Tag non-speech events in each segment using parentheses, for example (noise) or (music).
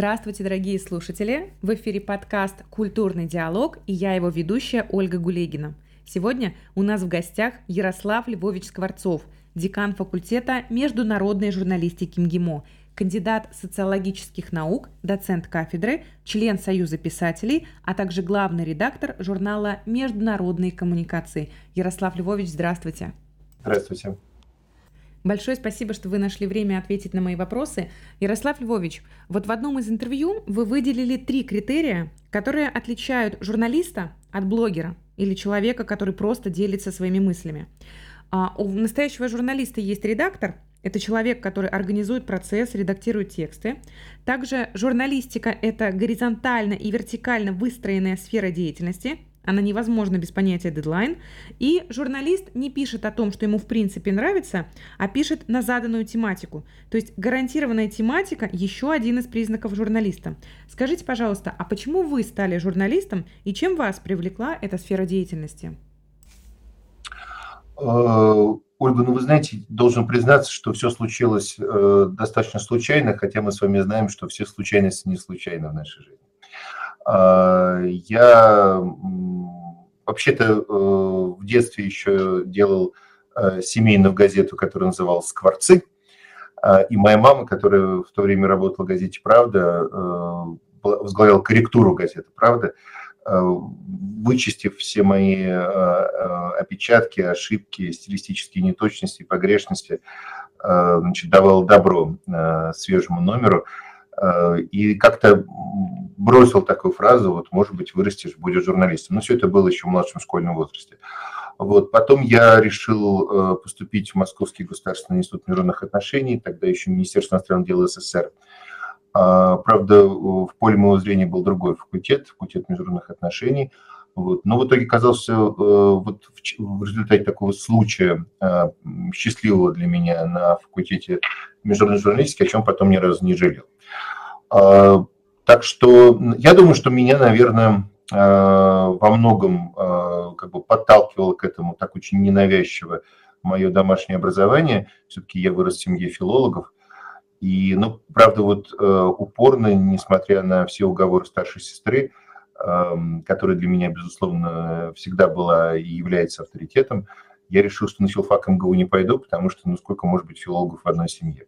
Здравствуйте, дорогие слушатели! В эфире подкаст «Культурный диалог» и я его ведущая Ольга Гулегина. Сегодня у нас в гостях Ярослав Львович Скворцов, декан факультета международной журналистики МГИМО, кандидат социологических наук, доцент кафедры, член Союза писателей, а также главный редактор журнала «Международные коммуникации». Ярослав Львович, здравствуйте. Здравствуйте. Большое спасибо, что вы нашли время ответить на мои вопросы. Ярослав Львович, вот в одном из интервью вы выделили три критерия, которые отличают журналиста от блогера или человека, который просто делится своими мыслями. А у настоящего журналиста есть редактор, это человек, который организует процесс, редактирует тексты. Также журналистика – это горизонтально и вертикально выстроенная сфера деятельности – она невозможна без понятия дедлайн. И журналист не пишет о том, что ему в принципе нравится, а пишет на заданную тематику. То есть гарантированная тематика – еще один из признаков журналиста. Скажите, пожалуйста, а почему вы стали журналистом и чем вас привлекла эта сфера деятельности? Э, Ольга, ну вы знаете, должен признаться, что все случилось э, достаточно случайно, хотя мы с вами знаем, что все случайности не случайны в нашей жизни. А, я вообще-то э, в детстве еще делал э, семейную газету, которая называлась «Скворцы». А, и моя мама, которая в то время работала в газете «Правда», э, возглавляла корректуру газеты «Правда», вычистив все мои опечатки, ошибки, стилистические неточности, погрешности, значит, давал добро свежему номеру – и как-то бросил такую фразу, вот, может быть, вырастешь, будешь журналистом. Но все это было еще в младшем школьном возрасте. Вот. Потом я решил э, поступить в Московский государственный институт международных отношений, тогда еще Министерство иностранных дел СССР. А, правда, в поле моего зрения был другой факультет, факультет международных отношений. Вот. Но в итоге оказался э, вот в результате такого случая счастливого для меня на факультете международной журналистики, о чем потом ни разу не жалел. Так что я думаю, что меня, наверное, а, во многом а, как бы подталкивало к этому так очень ненавязчиво мое домашнее образование. Все-таки я вырос в семье филологов. И, ну, правда, вот упорно, несмотря на все уговоры старшей сестры, которая для меня, безусловно, всегда была и является авторитетом, я решил, что на филфак МГУ не пойду, потому что ну сколько может быть филологов в одной семье.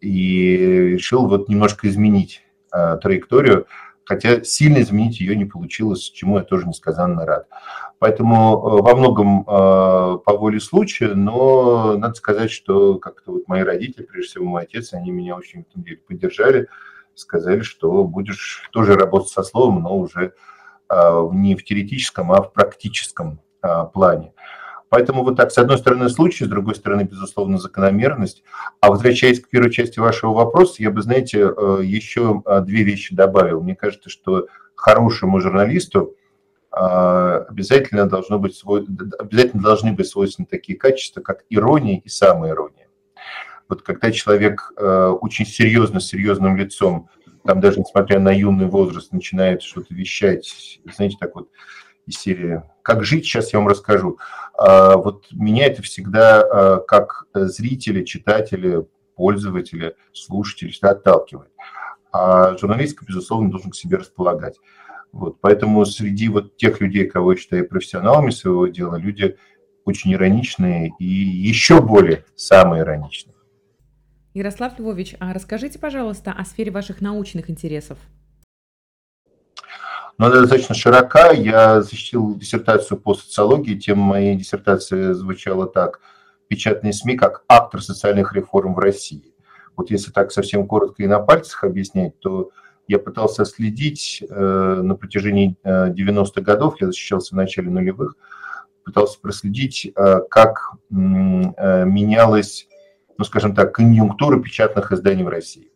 И решил вот немножко изменить э, траекторию, хотя сильно изменить ее не получилось, чему я тоже несказанно рад. Поэтому э, во многом э, по воле случая, но надо сказать, что как-то вот мои родители, прежде всего мой отец, они меня очень поддержали, сказали, что будешь тоже работать со словом, но уже э, не в теоретическом, а в практическом э, плане. Поэтому вот так, с одной стороны, случай, с другой стороны, безусловно, закономерность. А возвращаясь к первой части вашего вопроса, я бы, знаете, э, еще э, две вещи добавил. Мне кажется, что хорошему журналисту э, обязательно, должно быть, обязательно должны быть свойственны такие качества, как ирония и самоирония. Вот когда человек очень серьезно, серьезным лицом, там даже несмотря на юный возраст, начинает что-то вещать, знаете, так вот, из серии «Как жить?» сейчас я вам расскажу. А, вот меня это всегда а, как зрители, читатели, пользователи, слушатели отталкивает. А журналистика, безусловно, должен к себе располагать. Вот, поэтому среди вот тех людей, кого я считаю профессионалами своего дела, люди очень ироничные и еще более самые ироничные. Ярослав Львович, а расскажите, пожалуйста, о сфере ваших научных интересов но она достаточно широка. Я защитил диссертацию по социологии. Тема моей диссертации звучала так. Печатные СМИ как актор социальных реформ в России. Вот если так совсем коротко и на пальцах объяснять, то я пытался следить э, на протяжении 90-х э, годов, я защищался в начале нулевых, пытался проследить, э, как менялась, ну, скажем так, конъюнктура печатных изданий в России.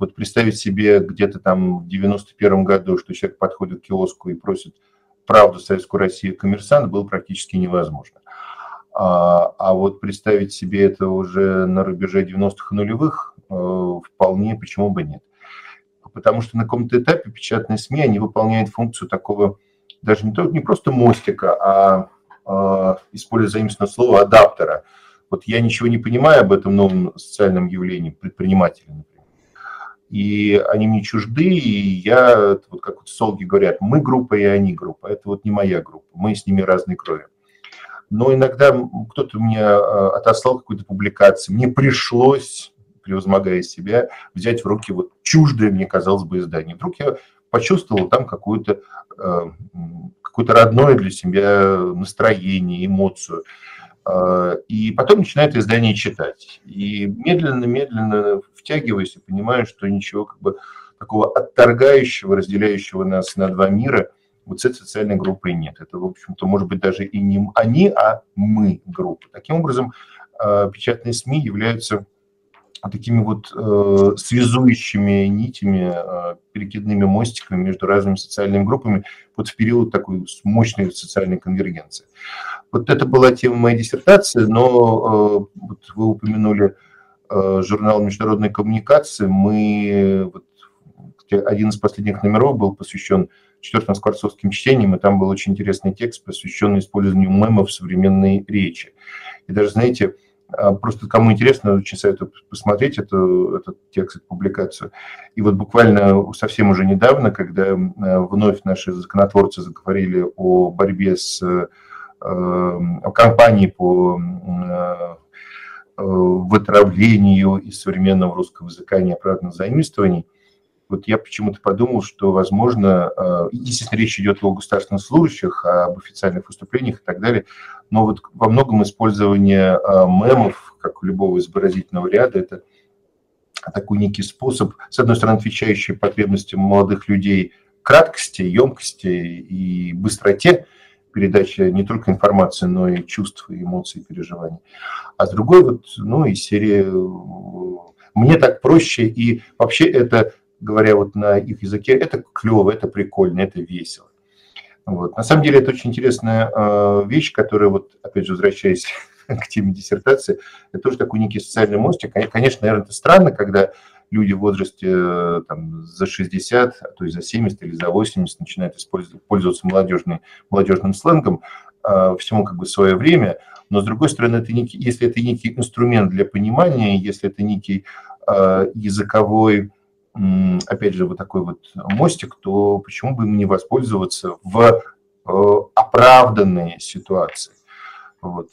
Вот представить себе где-то там в 91 году, что человек подходит к киоску и просит правду Советскую Россию коммерсант, было практически невозможно. А, а вот представить себе это уже на рубеже 90-х и нулевых э, вполне, почему бы нет. Потому что на каком-то этапе печатные СМИ, они выполняют функцию такого, даже не, не просто мостика, а, а используя заимственное слово, адаптера. Вот я ничего не понимаю об этом новом социальном явлении предпринимателя, и они мне чужды, и я, вот как вот солги говорят, мы группа и они группа, это вот не моя группа, мы с ними разные крови. Но иногда кто-то мне а, отослал какую-то публикацию, мне пришлось, превозмогая себя, взять в руки вот чуждое, мне казалось бы, издание. Вдруг я почувствовал там какую-то а, какое-то родное для себя настроение, эмоцию. А, и потом начинает издание читать. И медленно-медленно втягиваюсь и понимаю, что ничего как бы такого отторгающего, разделяющего нас на два мира вот с этой социальной группой нет. Это, в общем-то, может быть даже и не они, а мы группа. Таким образом, а, печатные СМИ являются такими вот э, связующими нитями, э, перекидными мостиками между разными социальными группами вот в период такой мощной социальной конвергенции. Вот это была тема моей диссертации, но э, вот вы упомянули э, журнал международной коммуникации. Мы вот, один из последних номеров был посвящен четвертым скворцовским чтениям, и там был очень интересный текст, посвященный использованию мемов в современной речи. И даже, знаете, а, просто кому интересно, очень советую посмотреть эту, этот текст, эту публикацию. И вот буквально совсем уже недавно, когда э, вновь наши законотворцы заговорили о борьбе с э, о кампании по э, вытравлению из современного русского языка неоправданных заимствований – вот я почему-то подумал, что, возможно, э, естественно, речь идет о государственных служащих, об официальных выступлениях и так далее, но вот во многом использование э, мемов, как у любого изобразительного ряда, это такой некий способ, с одной стороны, отвечающий потребностям молодых людей краткости, емкости и быстроте передачи не только информации, но и чувств, эмоций, переживаний. А с другой, вот, ну, и серии э, «Мне так проще», и вообще это говоря вот на их языке, это клево, это прикольно, это весело. Вот. На самом деле это очень интересная э, вещь, которая, вот, опять же, возвращаясь (laughs) к теме диссертации, это тоже такой некий социальный мостик. Конечно, наверное, это странно, когда люди в возрасте э, там, за 60, а то и за 70 или за 80 начинают использовать, пользоваться молодежным, молодежным сленгом, э, всему как бы свое время. Но, с другой стороны, это некий, если это некий инструмент для понимания, если это некий э, языковой опять же, вот такой вот мостик, то почему бы им не воспользоваться в э, оправданные ситуации? Вот.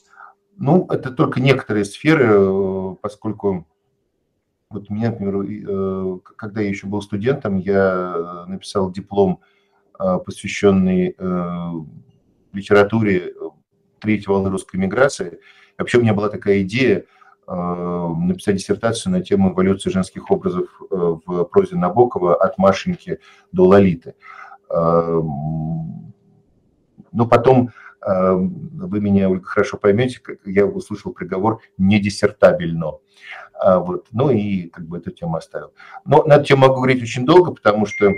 Ну, это только некоторые сферы, э, поскольку вот у меня, например, э, когда я еще был студентом, я написал диплом, посвященный литературе третьей волны русской миграции. Вообще у меня была такая идея – написать диссертацию на тему эволюции женских образов э, в прозе Набокова от Машеньки до Лолиты. Э, но потом вы меня, Ольга, хорошо поймете, я услышал приговор «не диссертабельно». Вот. Ну и как бы эту тему оставил. Но на эту тему могу говорить очень долго, потому что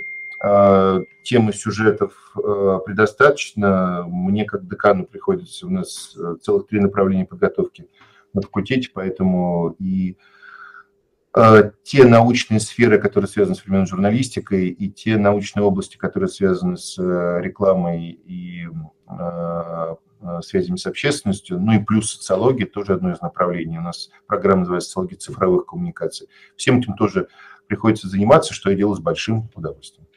темы сюжетов предостаточно. Мне как декану приходится, у нас целых три направления подготовки – факультете, поэтому и э, те научные сферы, которые связаны с современной журналистикой, и те научные области, которые связаны с э, рекламой и э, связями с общественностью, ну и плюс социология, тоже одно из направлений. У нас программа называется «Социология цифровых коммуникаций». Всем этим тоже приходится заниматься, что я делаю с большим удовольствием.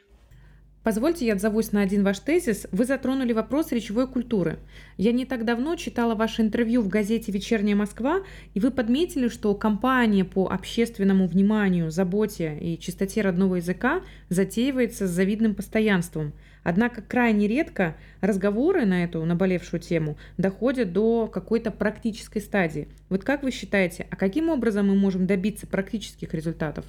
Позвольте, я отзовусь на один ваш тезис. Вы затронули вопрос речевой культуры. Я не так давно читала ваше интервью в газете «Вечерняя Москва», и вы подметили, что кампания по общественному вниманию, заботе и чистоте родного языка затеивается с завидным постоянством. Однако крайне редко разговоры на эту наболевшую тему доходят до какой-то практической стадии. Вот как вы считаете, а каким образом мы можем добиться практических результатов?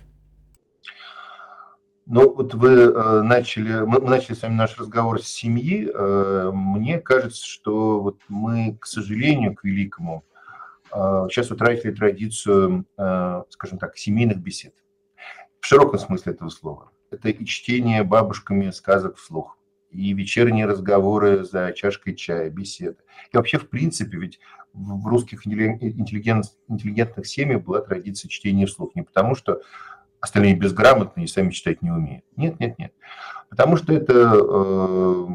Ну, вот вы э, начали, мы, начали с вами наш разговор с семьи. Э, мне кажется, что вот мы, к сожалению, к великому, э, сейчас утратили традицию, скажем так, семейных бесед. В широком смысле этого слова. Это и чтение бабушками сказок вслух, и вечерние разговоры за чашкой чая, беседы. И вообще, в принципе, ведь в русских интеллигент, интеллигентных семьях была традиция чтения вслух. Не потому, что остальные безграмотные и сами читать не умеют. Нет, нет, нет. Потому что это э,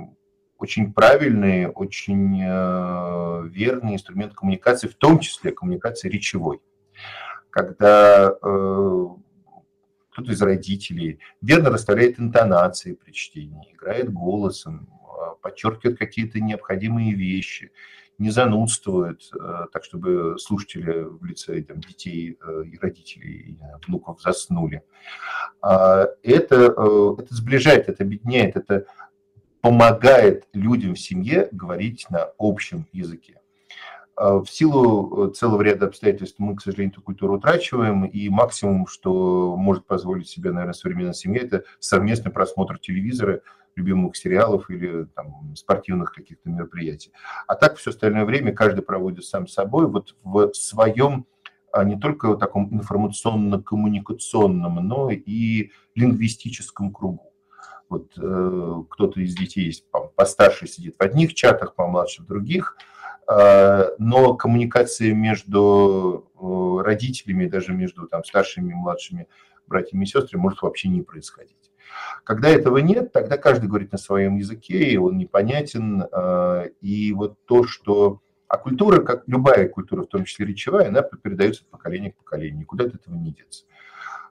очень правильный, очень э, верный инструмент коммуникации, в том числе коммуникации речевой. Когда э, кто-то из родителей верно расставляет интонации при чтении, играет голосом, подчеркивает какие-то необходимые вещи, не занудствует, э, так чтобы слушатели в лице там, детей э, и родителей, внуков заснули. А, это, э, это сближает, это объединяет, это помогает людям в семье говорить на общем языке. А, в силу целого ряда обстоятельств мы, к сожалению, эту культуру утрачиваем, и максимум, что может позволить себе, наверное, современная семья, это совместный просмотр телевизора, любимых сериалов или там, спортивных каких-то мероприятий. А так все остальное время каждый проводит сам собой вот в своем а не только в таком информационно-коммуникационном, но и лингвистическом кругу. Вот э, кто-то из детей постарше сидит в одних чатах, помладше в других, э, но коммуникация между э, родителями, даже между там, старшими и младшими братьями и сестрами может вообще не происходить. Когда этого нет, тогда каждый говорит на своем языке, и он непонятен. А, и вот то, что... А культура, как любая культура, в том числе речевая, она передается от поколения к поколению. Никуда от этого не деться.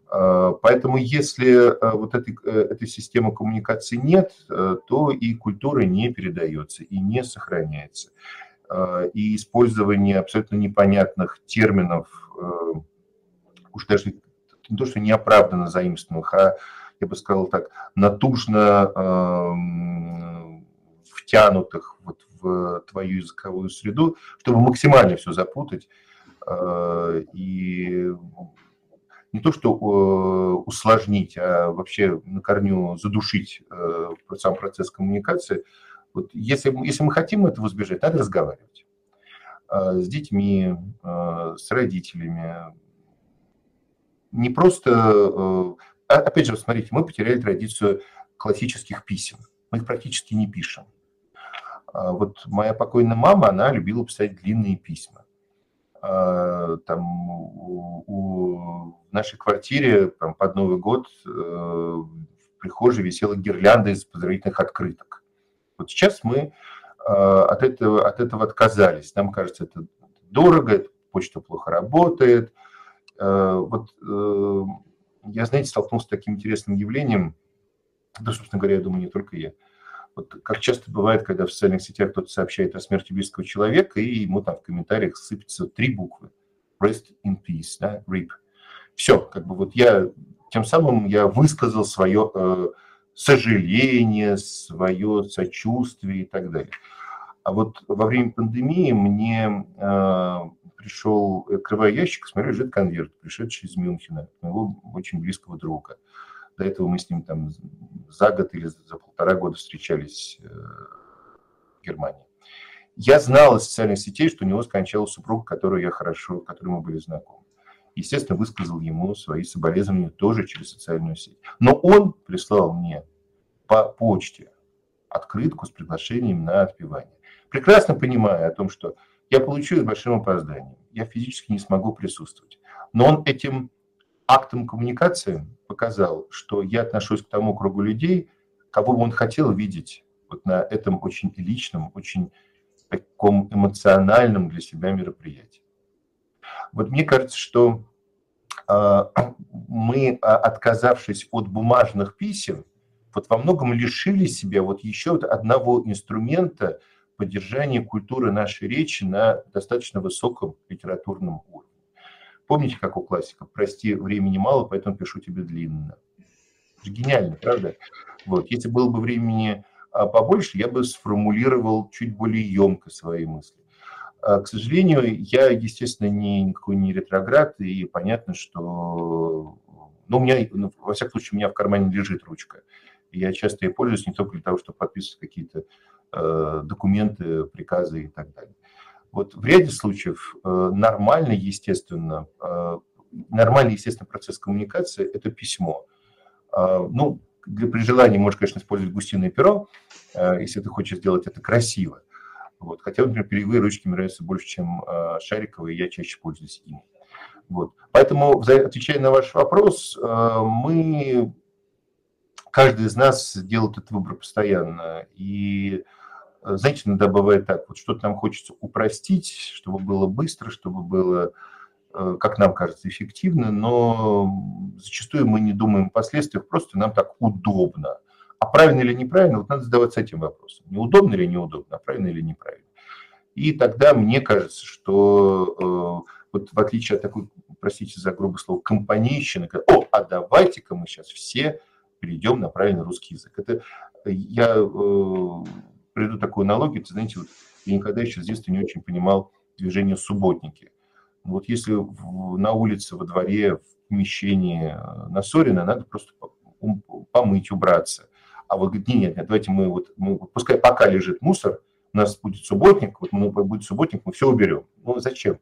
А, поэтому если а, вот этой, э, этой системы коммуникации нет, э, то и культура не передается и не сохраняется. И использование абсолютно непонятных терминов, э, уж даже не то, что неоправданно заимствованных, а я бы сказал так, натужно э, втянутых вот в твою языковую среду, чтобы максимально все запутать э, и не то что э, усложнить, а вообще на корню задушить э, сам процесс коммуникации. Вот если, если мы хотим этого избежать, надо разговаривать с детьми, с родителями. Не просто опять же, смотрите, мы потеряли традицию классических писем. Мы их практически не пишем. А, вот моя покойная мама, она любила писать длинные письма. А, там у, у, в нашей квартире там, под Новый год э, в прихожей висела гирлянда из поздравительных открыток. Вот сейчас мы от этого, от этого отказались. Нам кажется, это дорого, почта плохо работает. Вот э, я, знаете, столкнулся с таким интересным явлением, да, собственно говоря, я думаю, не только я. Вот как часто бывает, когда в социальных сетях кто-то сообщает о смерти близкого человека, и ему там в комментариях сыпятся три буквы. Rest in peace, да, RIP. Все, как бы вот я, тем самым я высказал свое э, сожаление, свое сочувствие и так далее. А вот во время пандемии мне э, пришел, открываю ящик, смотрю, лежит конверт, пришедший из Мюнхена, моего очень близкого друга. До этого мы с ним там за год или за полтора года встречались э, в Германии. Я знал из социальных сетей, что у него скончалась супруга, которую я хорошо, которой мы были знакомы. Естественно, высказал ему свои соболезнования тоже через социальную сеть. Но он прислал мне по почте открытку с приглашением на отпевание. Прекрасно понимая о том, что я получу с большим опозданием. Я физически не смогу присутствовать. Но он этим актом коммуникации показал, что я отношусь к тому кругу людей, кого бы он хотел видеть вот на этом очень личном, очень таком эмоциональном для себя мероприятии. Вот мне кажется, что э, мы, а, отказавшись от бумажных писем, вот во многом лишили себя вот еще одного инструмента – поддержание культуры нашей речи на достаточно высоком литературном уровне. Помните, как у классиков? Прости, времени мало, поэтому пишу тебе длинно. Это гениально, правда? Вот. Если было бы времени а, побольше, я бы сформулировал чуть более емко свои мысли. А, к сожалению, я, естественно, не, никакой не ретроград, и понятно, что... Ну, у меня, ну, во всяком случае, у меня в кармане лежит ручка. Я часто ей пользуюсь не только для того, чтобы подписывать какие-то документы, приказы и так далее. Вот в ряде случаев э, нормально, естественно, э, нормальный, естественно, процесс коммуникации – это письмо. Ну, для, при желании можешь, конечно, использовать гусиное перо, если ты хочешь сделать это красиво. Вот. Хотя, например, перьевые ручки мне нравятся больше, чем шариковые, я чаще пользуюсь ими. Вот. Поэтому, отвечая на ваш вопрос, мы, каждый из нас делает этот выбор постоянно. И знаете, иногда бывает так, вот что-то нам хочется упростить, чтобы было быстро, чтобы было э, как нам кажется, эффективно, но зачастую мы не думаем о последствиях, просто нам так удобно. А правильно или неправильно, вот надо задаваться этим вопросом. Неудобно или неудобно, а правильно или неправильно. И тогда мне кажется, что э, вот в отличие от такой, простите за грубое слово, компанейщины, о, а давайте-ка мы сейчас все перейдем на правильный русский язык. Это я э, приведу такую аналогию, это, знаете, вот я никогда еще с детства не очень понимал движение субботники. Вот если на улице, во дворе, в помещении э, насорено, надо просто помыть, убраться. А вы говорите, нет, нет, давайте мы вот, мы, пускай пока лежит мусор, у нас будет субботник, вот мы, будет субботник, мы все уберем. Ну зачем?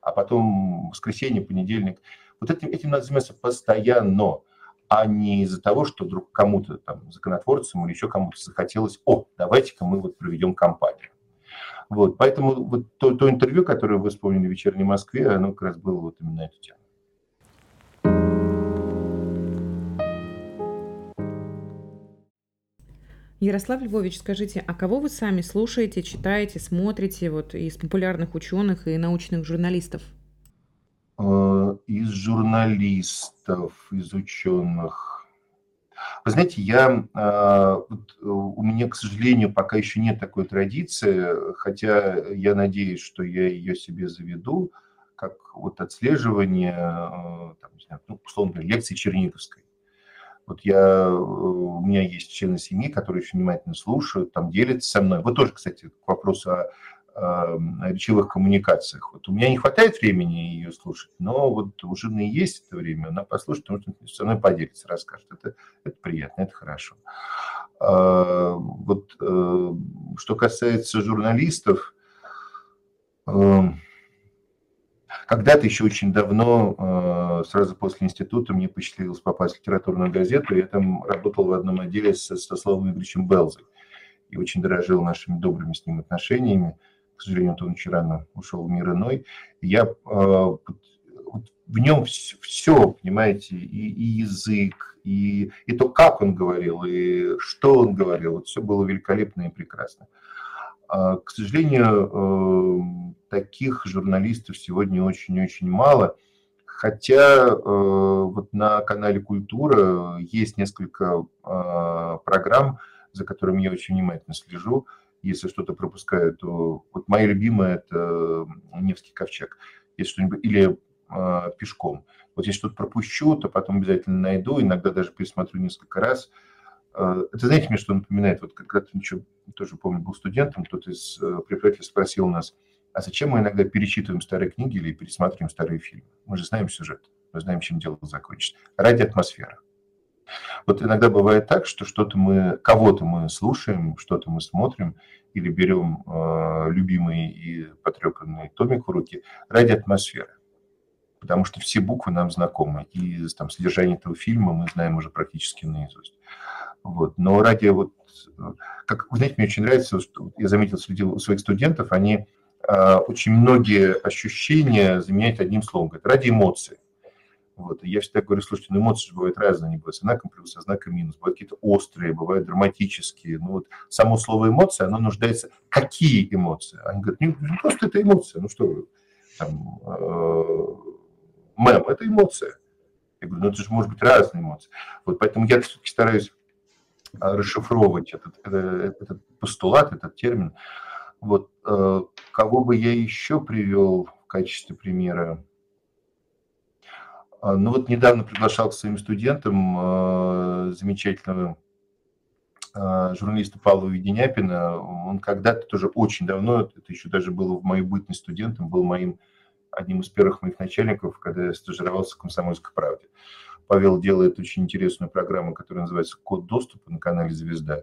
А потом воскресенье, понедельник. Вот этим, этим надо заниматься постоянно а не из-за того, что вдруг кому-то, там, законотворцам или еще кому-то захотелось, о, давайте-ка мы вот проведем кампанию. Вот, поэтому вот то, то интервью, которое вы вспомнили в «Вечерней Москве», оно как раз было вот именно эту тему. Ярослав Львович, скажите, а кого вы сами слушаете, читаете, смотрите вот из популярных ученых и научных журналистов? Из журналистов, из ученых. Вы знаете, я, э, у меня, к сожалению, пока еще нет такой традиции, хотя я надеюсь, что я ее себе заведу, как вот отслеживание, э, там, не знаю, ну, условно говоря, лекции Черниговской. Вот я, у меня есть члены семьи, которые очень внимательно слушают, там делятся со мной. Вот тоже, кстати, к вопросу о речевых коммуникациях. Вот у меня не хватает времени ее слушать, но вот у жены есть это время, она послушает, потому что со мной поделится, расскажет. Это, это приятно, это хорошо. А, вот э, что касается журналистов, когда-то еще очень давно, э, сразу после института, мне посчастливилось попасть в литературную газету. Я там работал в одном отделе со Славом Игоревичем Белзой и очень дорожил нашими добрыми с ним отношениями к сожалению, он очень рано ушел в мир иной. Я э, в нем все, понимаете, и, и язык, и, и то, как он говорил, и что он говорил, вот все было великолепно и прекрасно. А, к сожалению, э, таких журналистов сегодня очень-очень мало, хотя э, вот на канале «Культура» есть несколько программ, за которыми я очень внимательно слежу, если что-то пропускаю, то вот моя любимая – это Невский ковчег. Если что-нибудь, или э, пешком. Вот если что-то пропущу, то потом обязательно найду, иногда даже пересмотрю несколько раз. Э, это знаете, мне что напоминает? Вот когда-то еще тоже помню, был студентом, кто-то из э, преподавателей спросил нас, а зачем мы иногда перечитываем старые книги или пересматриваем старые фильмы? Мы же знаем сюжет, мы знаем, чем дело закончится. Ради атмосферы. Вот иногда бывает так, что что-то мы, кого-то мы слушаем, что-то мы смотрим, или берем э, любимый и потрепанный томик в руки ради атмосферы. Потому что все буквы нам знакомы, и там содержание этого фильма мы знаем уже практически наизусть. Вот. Но ради вот, как знаете, мне очень нравится, что я заметил среди своих студентов, они э, очень многие ощущения заменяют одним словом, говорят, ради эмоций. Вот. Я всегда говорю, слушайте, ну эмоции же бывают разные, они бывают со знаком плюс, со знаком минус, бывают какие-то острые, бывают драматические. Ну вот само слово эмоция, оно нуждается... Какие эмоции? Они говорят, не, ну, просто это эмоция. Ну что вы, там, э, мэм, это эмоция. Я говорю, ну это же может быть разные эмоции. Вот поэтому я все-таки стараюсь а, расшифровывать этот, этот, этот постулат, этот термин. Вот э, кого бы я еще привел в качестве примера? А, ну вот недавно приглашал к своим студентам а, замечательного а, журналиста Павла Веденяпина. Он когда-то тоже очень давно, это еще даже было в моей бытность студентом, был моим одним из первых моих начальников, когда я стажировался в «Комсомольской правде». Павел делает очень интересную программу, которая называется «Код доступа» на канале «Звезда».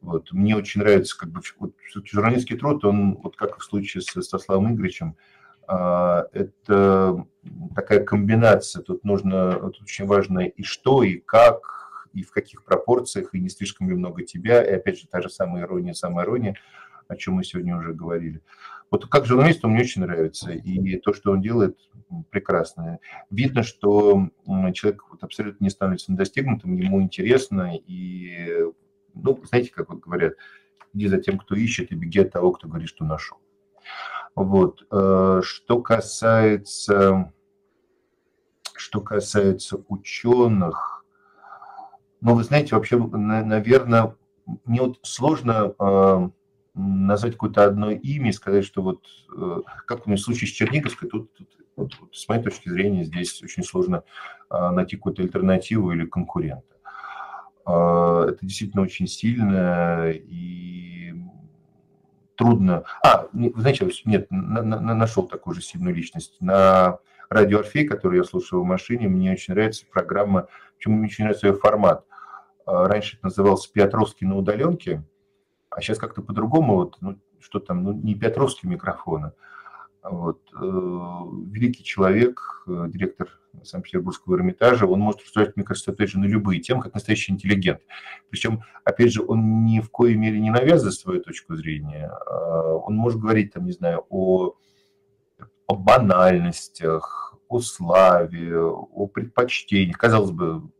Вот. Мне очень нравится как бы вот, журналистский труд, он, вот как в случае с Стаславом Игоревичем, а, это такая комбинация. Тут нужно, тут очень важно и что, и как, и в каких пропорциях, и не слишком ли много тебя, и опять же та же самая ирония, самая ирония, о чем мы сегодня уже говорили. Вот как журналист он мне очень нравится, и то, что он делает, прекрасно. Видно, что человек вот абсолютно не становится достигнутым, ему интересно, и, ну, знаете, как вот говорят, иди за тем, кто ищет, и беги от того, кто говорит, что нашел. Вот. Э, что касается Что касается ученых, ну, вы знаете, вообще, наверное, мне вот сложно э, назвать какое-то одно имя и сказать, что вот, э, как у меня случай с Черниговской, тут, тут вот, вот, с моей точки зрения здесь очень сложно найти какую-то альтернативу или конкурента. Это действительно очень сильно и трудно. А, знаете, нет, на, на, нашел такую же сильную личность. На радио Орфей, который я слушаю в машине, мне очень нравится программа, почему мне очень нравится ее формат. Раньше это назывался «Петровский на удаленке», а сейчас как-то по-другому, вот, ну, что там, ну, не Петровский микрофон, а вот, э, великий человек, э, директор Санкт-Петербургского Эрмитажа, он может рассуждать, мне кажется, опять же, на любые темы, как настоящий интеллигент. Причем, опять же, он ни в коей мере не навязывает свою точку зрения. А он может говорить, там, не знаю, о, о банальностях, о славе, о предпочтениях. Казалось бы,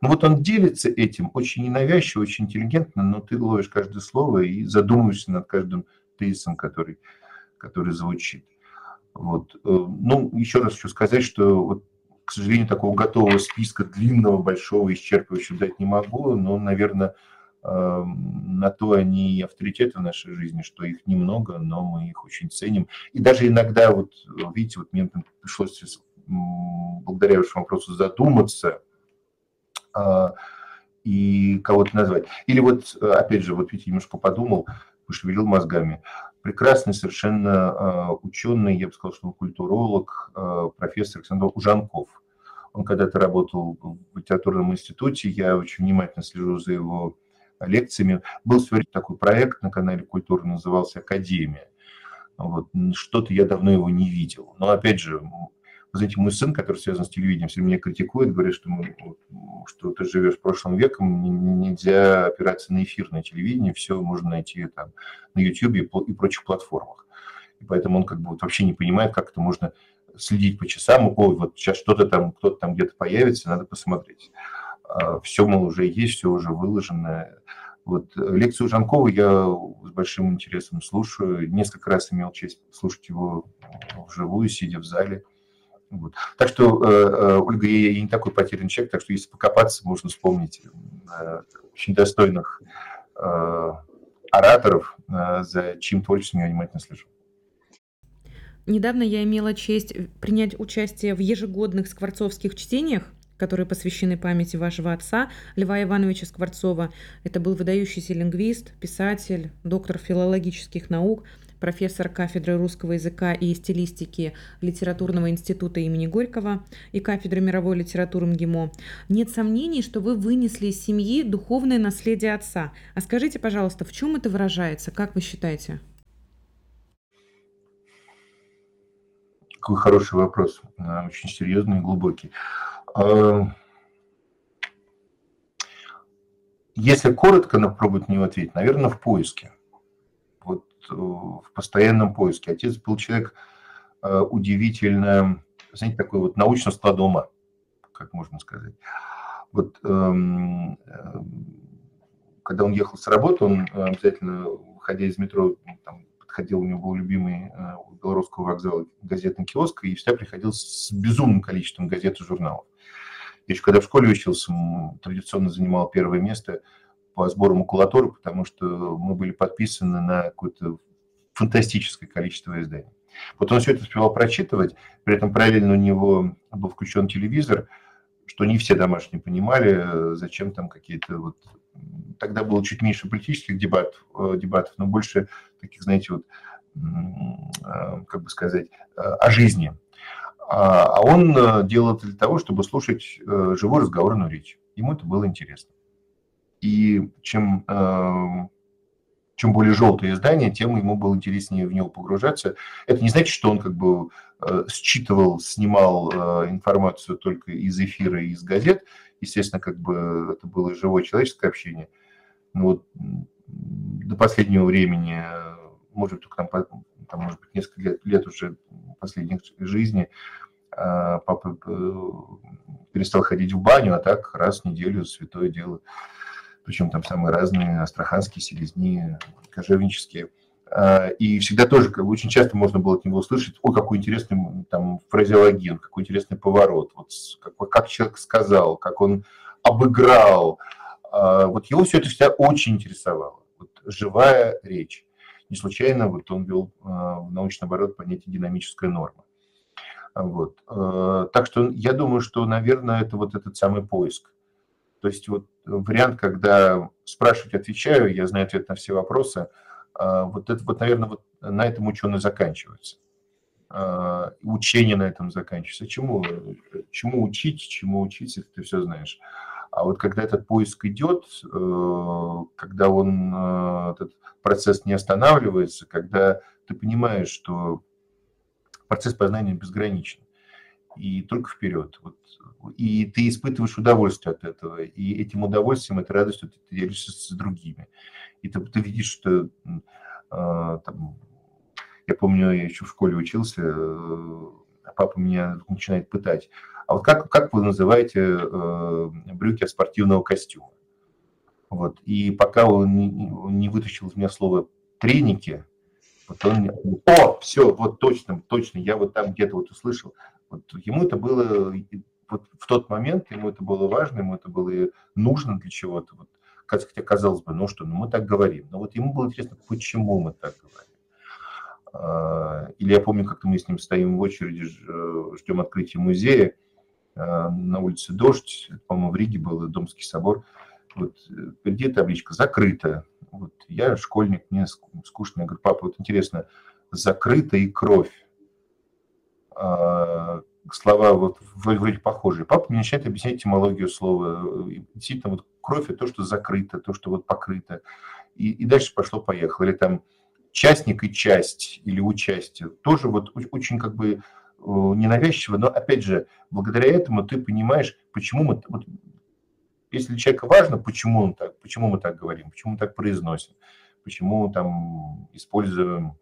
ну вот он делится этим очень ненавязчиво, очень интеллигентно, но ты ловишь каждое слово и задумываешься над каждым тезисом, который, который звучит. Вот. Э, ну, еще раз хочу сказать, что, вот, к сожалению, такого готового списка длинного, большого, исчерпывающего дать не могу, но, наверное, эм, на то они и авторитеты в нашей жизни, что их немного, но мы их очень ценим. И даже иногда, вот видите, вот мне пришлось благодаря вашему вопросу задуматься а, и кого-то назвать. Или вот, опять же, вот видите, немножко подумал, пошевелил мозгами. Прекрасный совершенно а, ученый, я бы сказал, что он культуролог, а, профессор Александр Ужанков. Он когда-то работал в литературном институте, я очень внимательно слежу за его лекциями. Был сегодня такой проект на канале Культура, назывался «Академия». Вот. Что-то я давно его не видел. Но, опять же, знаете, мой сын, который связан с телевидением, все меня критикует, говорит, что, что ты живешь прошлым веком, нельзя опираться на эфирное телевидение, все можно найти там на YouTube и прочих платформах. И поэтому он как бы вот вообще не понимает, как это можно следить по часам, ой, вот сейчас что-то там, кто-то там где-то появится, надо посмотреть. А, все, мол, уже есть, все уже выложено. Вот лекцию Жанкова я с большим интересом слушаю. Несколько раз имел честь слушать его вживую, сидя в зале. Вот. Так что, э, э, Ольга, я, я не такой потерянный человек, так что если покопаться, можно вспомнить э, очень достойных ораторов, за чьим творчеством я внимательно слежу. Недавно я имела честь принять участие в ежегодных скворцовских чтениях, которые посвящены памяти вашего отца, Льва Ивановича Скворцова. Это был выдающийся лингвист, писатель, доктор филологических наук, профессор кафедры русского языка и стилистики Литературного института имени Горького и кафедры мировой литературы МГИМО. Нет сомнений, что вы вынесли из семьи духовное наследие отца. А скажите, пожалуйста, в чем это выражается? Как вы считаете? Какой хороший вопрос, э, очень серьезный и глубокий. А, если коротко попробовать на него ответить, наверное, в поиске в постоянном поиске. Отец был человек э, удивительно, знаете, такой вот научно склад ума, как можно сказать. Вот эм, э, когда он ехал с работы, он обязательно, выходя из метро, там, подходил, у него был любимый э, у белорусского вокзала газетный киоск, и всегда приходил с безумным количеством газет и журналов. Еще когда в школе учился, традиционно занимал первое место – по сбору макулатуры, потому что мы были подписаны на какое-то фантастическое количество изданий. Вот он все это успевал прочитывать, при этом параллельно у него был включен телевизор, что не все домашние понимали, зачем там какие-то вот... Тогда было чуть меньше политических дебатов, э, дебатов но больше таких, знаете, вот, э, как бы сказать, э, о жизни. А, а он делал это для того, чтобы слушать живой разговорную речь. Ему это было интересно. И чем, эм, чем более желтое издание, тем ему было интереснее в него погружаться. Это не значит, что он как бы э, считывал, снимал э, информацию только из эфира и из газет. Естественно, как бы это было живое человеческое общение. Но вот до последнего времени, может, только там, там может быть, несколько лет, лет уже последних жизни, э, папа перестал ходить в баню, а так раз в неделю святое дело причем там самые разные, астраханские, селезни, кожевнические. А, и всегда тоже, как бы, очень часто можно было от него услышать, ой, какой интересный там фразеологию, какой интересный поворот, вот как, как человек сказал, как он обыграл. А, вот его все это всегда очень интересовало. Вот живая речь. Не случайно вот он вел а, в научный оборот понятие динамическая норма. Вот. Так что я думаю, что, наверное, это вот этот самый поиск. То есть вот вариант, когда спрашивать, отвечаю, я знаю ответ на все вопросы, вот это вот, наверное, вот на этом ученый заканчивается. А, учение на этом заканчивается. Чему, чему учить, чему учиться, ты все знаешь. А вот когда этот поиск идет, э, когда он, э, этот процесс не останавливается, когда ты понимаешь, что процесс познания безграничен, и только вперед. Вот. И ты испытываешь удовольствие от этого, и этим удовольствием, этой радостью ты делишься с другими. И ты, ты видишь, что э, там, я помню, я еще в школе учился, э, папа меня начинает пытать. А вот как, как вы называете э, брюки от спортивного костюма? Вот. И пока он не, не вытащил из меня слово треники, вот он, о, все, вот точно, точно, я вот там где-то вот услышал. Вот ему это было, вот в тот момент ему это было важно, ему это было нужно для чего-то. Вот, хотя казалось бы, ну что, ну мы так говорим. Но вот ему было интересно, почему мы так говорим. А, или я помню, как мы с ним стоим в очереди, ждем открытия музея, а, на улице Дождь, по-моему, в Риге был Домский собор, вот впереди табличка «Закрыто». Вот я школьник, мне скучно. Я говорю, папа, вот интересно, «закрыто» и «кровь». А, слова вот вроде похожие. Папа мне начинает объяснять этимологию слова. И действительно, вот кровь – это то, что закрыто, то, что вот покрыто. И, и дальше пошло-поехало. Или там частник и часть или участие. Тоже вот очень как бы э, ненавязчиво, но опять же, благодаря этому ты понимаешь, почему мы... Вот, если для человека важно, почему он так, почему мы так говорим, почему мы так произносим, почему там используем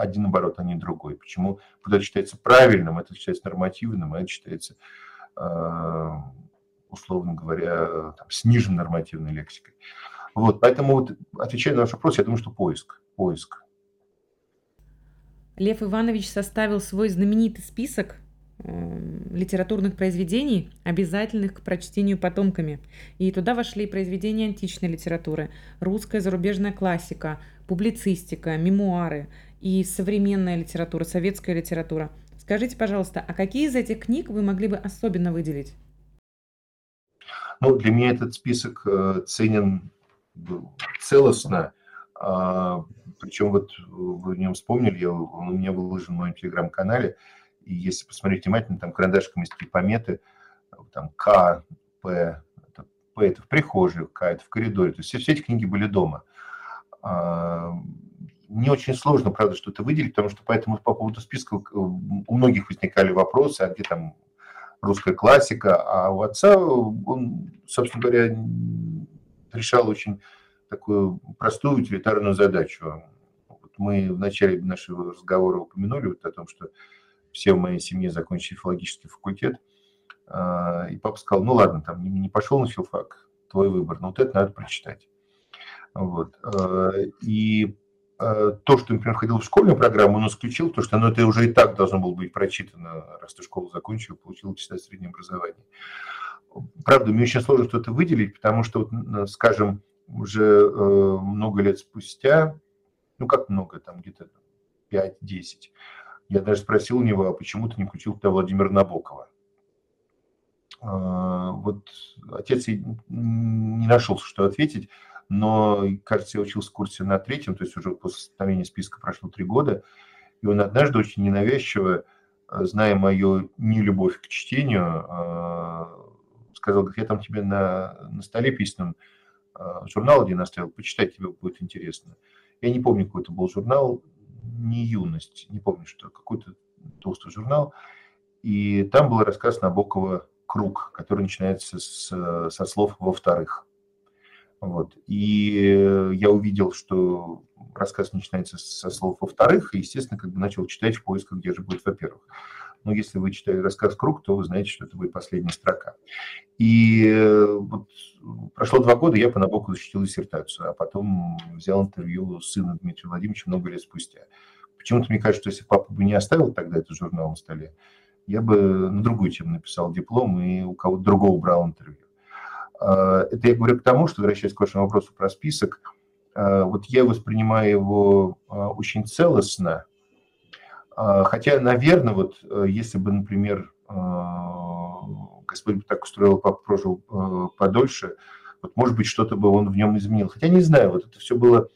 один оборот, а не другой, почему вот это считается правильным, это считается нормативным, это считается, э, условно говоря, там, сниженной нормативной лексикой. Вот, поэтому вот, отвечая на ваш вопрос, я думаю, что поиск, поиск. Лев Иванович составил свой знаменитый список э, литературных произведений, обязательных к прочтению потомками. И туда вошли произведения античной литературы, русская зарубежная классика, публицистика, мемуары и современная литература, советская литература. Скажите, пожалуйста, а какие из этих книг вы могли бы особенно выделить? Ну, для меня этот список э, ценен целостно. А, причем вот вы в нем вспомнили, я, он у меня выложен в моем телеграм-канале, и если посмотреть внимательно, там карандашком есть пометы, там К, П, это, П это в прихожей, К это в коридоре, то есть все, все эти книги были дома. А, не очень сложно, правда, что-то выделить, потому что поэтому по поводу списка у многих возникали вопросы, а где там русская классика, а у отца он, собственно говоря, решал очень такую простую утилитарную задачу. Вот мы в начале нашего разговора упомянули вот о том, что все в моей семье закончили филологический факультет, а, и папа сказал, ну ладно, там не пошел на филфак, твой выбор, но вот это надо прочитать. Вот. А, и а, то, что, например, входил в школьную программу, он исключил, то, что оно это уже и так должно было быть прочитано, раз ты школу закончил, получил читать среднее образование. Правда, мне очень сложно что-то выделить, потому что, скажем, уже э, много лет спустя, ну как много, там где-то 5-10, я даже спросил у него, а почему ты не включил туда Владимира Набокова? Э, вот отец не нашел, что ответить, но, кажется, я учился в курсе на третьем, то есть уже после составления списка прошло три года, и он однажды очень ненавязчиво, зная мою нелюбовь к чтению, э, сказал, я там тебе на, на столе письменном а, журнал один оставил, почитать тебе будет интересно. Я не помню, какой это был журнал, не юность, не помню, что, какой-то толстый журнал. И там был рассказ Набокова «Круг», который начинается с, со слов «во-вторых». Вот. И я увидел, что рассказ начинается со слов «во-вторых», и, естественно, как бы начал читать в поисках, где же будет «во-первых». Но если вы читаете рассказ «Круг», то вы знаете, что это будет последняя строка. И вот прошло два года, я по Набоку защитил диссертацию, а потом взял интервью с сыном Дмитрия Владимировича много лет спустя. Почему-то мне кажется, что если папа бы не оставил тогда этот журнал на столе, я бы на другую тему написал диплом и у кого-то другого брал интервью. А, это я говорю к тому, что, возвращаясь к вашему вопросу про список, а, вот я воспринимаю его а, очень целостно, хотя, наверное, вот если бы, например, Господь так устроил, папа прожил подольше, вот, может быть, что-то бы он в нем изменил. Хотя не знаю, вот это все было,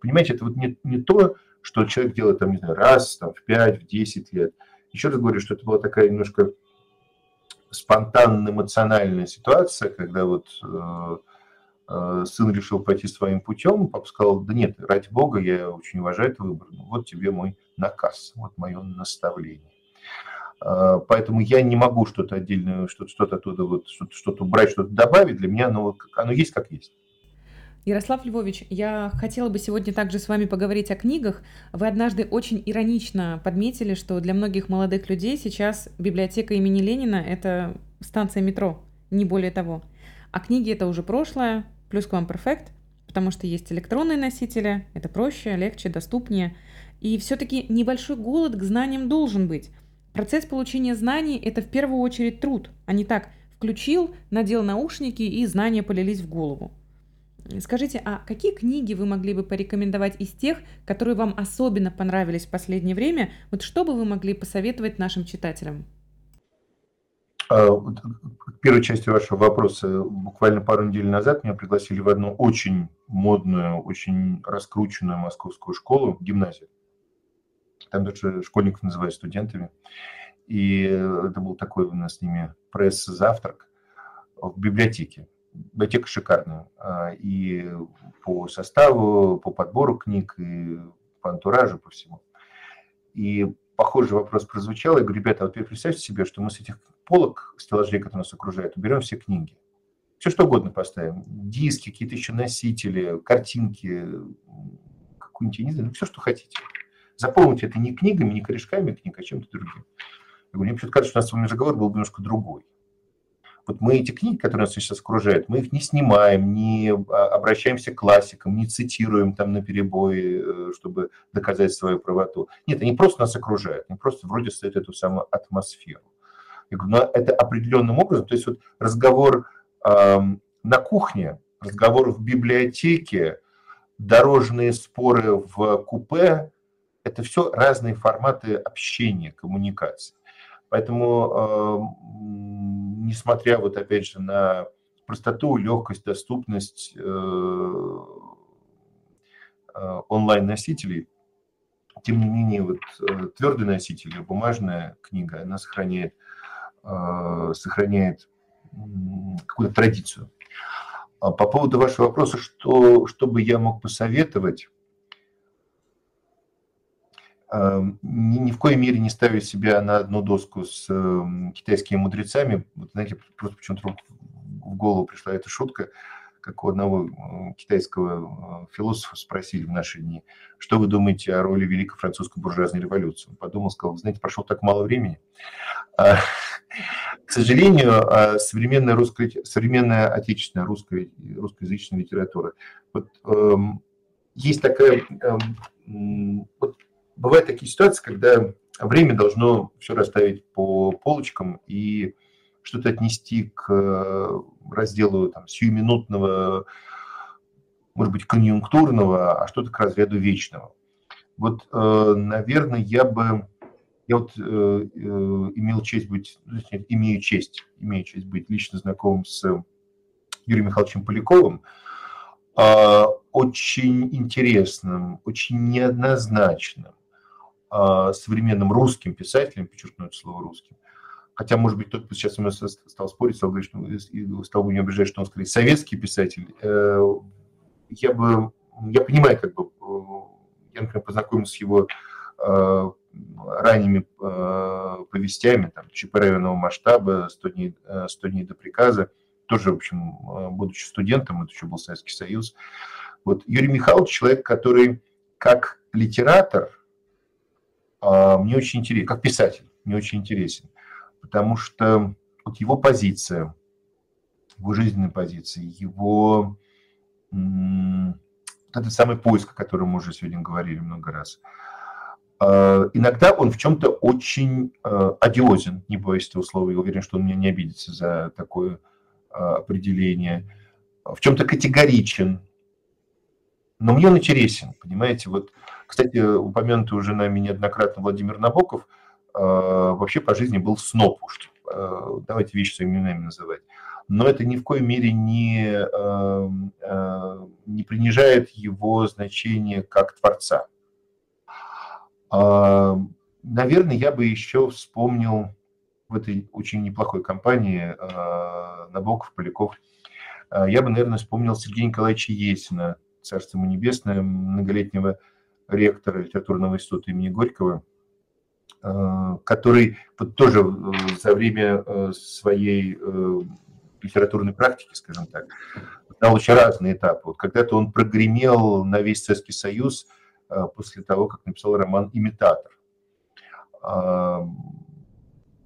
понимаете, это вот не, не то, что человек делает там, не знаю, раз, там, в пять, в десять лет. Еще раз говорю, что это была такая немножко спонтанная эмоциональная ситуация, когда вот э, э, сын решил пойти своим путем, папа сказал, да нет, ради бога, я очень уважаю твой выбор, ну, вот тебе мой наказ, вот мое наставление. Э, поэтому я не могу что-то отдельное, что-то, оттуда вот, что-то, убрать, что-то добавить. Для меня оно, оно есть как есть. Ярослав Львович, я хотела бы сегодня также с вами поговорить о книгах. Вы однажды очень иронично подметили, что для многих молодых людей сейчас библиотека имени Ленина – это станция метро, не более того. А книги – это уже прошлое, плюс к вам перфект, потому что есть электронные носители, это проще, легче, доступнее. И все-таки небольшой голод к знаниям должен быть. Процесс получения знаний – это в первую очередь труд, а не так – включил, надел наушники и знания полились в голову. Скажите, а какие книги вы могли бы порекомендовать из тех, которые вам особенно понравились в последнее время? Вот что бы вы могли посоветовать нашим читателям? А, к первой части вашего вопроса. Буквально пару недель назад меня пригласили в одну очень модную, очень раскрученную московскую школу, гимназию. Там даже школьников называют студентами. И это был такой у нас с ними пресс-завтрак в библиотеке библиотека шикарная. И по составу, по подбору книг, и по антуражу, по всему. И похожий вопрос прозвучал. Я говорю, ребята, вот представьте себе, что мы с этих полок, стеллажей, которые нас окружают, уберем все книги. Все что угодно поставим. Диски, какие-то еще носители, картинки, какую-нибудь, не знаю, ну, все, что хотите. Заполните это не книгами, не корешками книг, а чем-то другим. Я говорю, мне почему-то кажется, что у нас с вами разговор был бы немножко другой. Вот мы эти книги, которые нас сейчас окружают, мы их не снимаем, не а, обращаемся к классикам, не цитируем там на перебой, э, чтобы доказать свою правоту. Нет, они просто нас окружают, они просто вроде создают эту самую атмосферу. Я говорю, но это определенным образом, то есть вот разговор э, на кухне, разговор в библиотеке, дорожные споры в купе, это все разные форматы общения, коммуникации. Поэтому, эм, несмотря вот опять же на простоту, легкость, доступность э, э, онлайн-носителей, тем не менее, вот э, твердый носитель, бумажная книга, она сохраняет, сохраняет какую-то традицию. А по поводу вашего вопроса, что, что бы я мог посоветовать, ни, ни в коей мере не ставить себя на одну доску с эм, китайскими мудрецами. Вот, знаете, просто почему-то в голову пришла эта шутка, как у одного э, китайского э, философа спросили в наши дни, что вы думаете о роли Великой Французской буржуазной революции? Он подумал, сказал, знаете, прошло так мало времени. А, (laughs) к сожалению, а, современная, русская, современная отечественная русская, русскоязычная литература, вот, эм, есть такая, эм, вот, бывают такие ситуации, когда время должно все расставить по полочкам и что-то отнести к э, разделу там, сиюминутного, может быть, конъюнктурного, а что-то к разряду вечного. Вот, э, наверное, я бы, я вот э, имел честь быть, ну, нет, имею честь, имею честь быть лично знакомым с Юрием Михайловичем Поляковым, а, очень интересным, очень неоднозначным, современным русским писателем, подчеркну это слово русским, хотя, может быть, тот, кто сейчас со мной стал спорить, стал говорить, что, стал не убеждать, что он скорее советский писатель, э, я бы, я понимаю, как бы, э, я, например, познакомился с его э, ранними повестями, там, ЧП районного масштаба, 100 дней, 100 дней до приказа, тоже, в общем, будучи студентом, это еще был Советский Союз. Вот Юрий Михайлович человек, который как литератор – а, мне очень интересен, как писатель, мне очень интересен, потому что вот его позиция, его жизненная позиция, его вот этот самый поиск, о котором мы уже сегодня говорили много раз, Иногда он в чем-то очень одиозен, не боюсь этого слова, я уверен, что он меня не обидится за такое определение. В чем-то категоричен, но мне он интересен, понимаете, вот, кстати, упомянутый уже нами неоднократно Владимир Набоков вообще по жизни был сноп, давайте вещи своими именами называть. Но это ни в коей мере не, эм, э, не принижает его значение как творца. Наверное, я бы еще вспомнил в этой очень неплохой компании э, Набоков, Поляков, э, я бы, наверное, вспомнил Сергея Николаевича Есина, царство ему небесное, многолетнего ректора литературного института имени Горького, который вот тоже за время своей литературной практики, скажем так, знал очень разные этапы. Вот когда-то он прогремел на весь Советский Союз э, после того, как написал роман «Имитатор». А,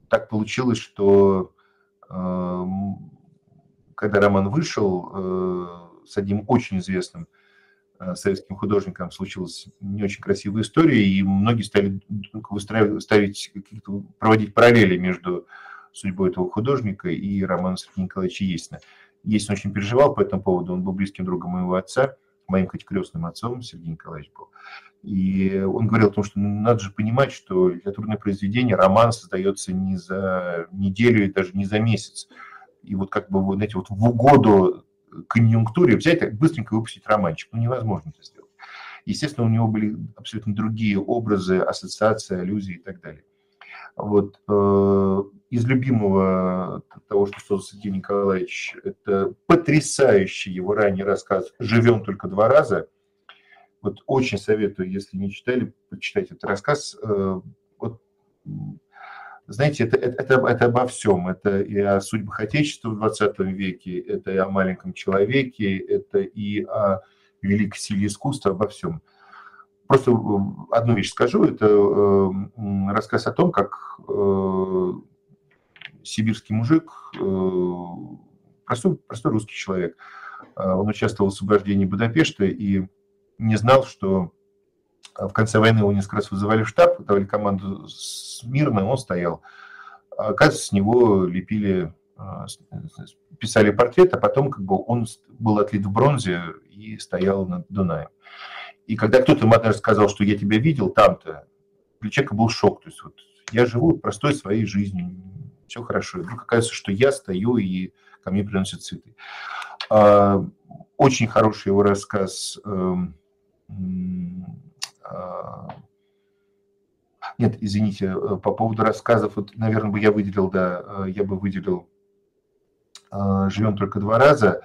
так получилось, что э, когда роман вышел, э, с одним очень известным советским художником случилась не очень красивая история, и многие стали ставить, проводить параллели между судьбу этого художника и романа Сергея Николаевича Есина. Есин очень переживал по этому поводу, он был близким другом моего отца, моим хоть крестным отцом Сергей Николаевич был. И он говорил о том, что надо же понимать, что литературное произведение, роман создается не за неделю и даже не за месяц. И вот как бы, вот, знаете, вот в угоду конъюнктуре взять быстренько выпустить романчик, ну невозможно это сделать. Естественно, у него были абсолютно другие образы, ассоциации, аллюзии и так далее. Вот, э, из любимого того, что создал Сергей Николаевич, это потрясающий его ранний рассказ «Живем только два раза». Вот очень советую, если не читали, почитать этот рассказ. Э, вот, знаете, это, это, это, это обо всем. Это и о судьбах Отечества в 20 веке, это и о маленьком человеке, это и о великой силе искусства, обо всем. Просто э, одну вещь скажу. Это э, рассказ о том, как э, сибирский мужик, простой, простой русский человек, он участвовал в освобождении Будапешта и не знал, что в конце войны его несколько раз вызывали в штаб, давали команду смирно, он стоял. А, оказывается, с него лепили, писали портрет, а потом как бы он был отлит в бронзе и стоял над Дунаем. И когда кто-то ему однажды сказал, что я тебя видел там-то, для человека был шок. То есть вот я живу простой своей жизнью, все хорошо. И вдруг оказывается, что я стою и ко мне приносят цветы. А, очень хороший его рассказ. А, нет, извините, э, по поводу рассказов, вот, наверное, бы я выделил, да, э, я бы выделил э, «Живем только два раза».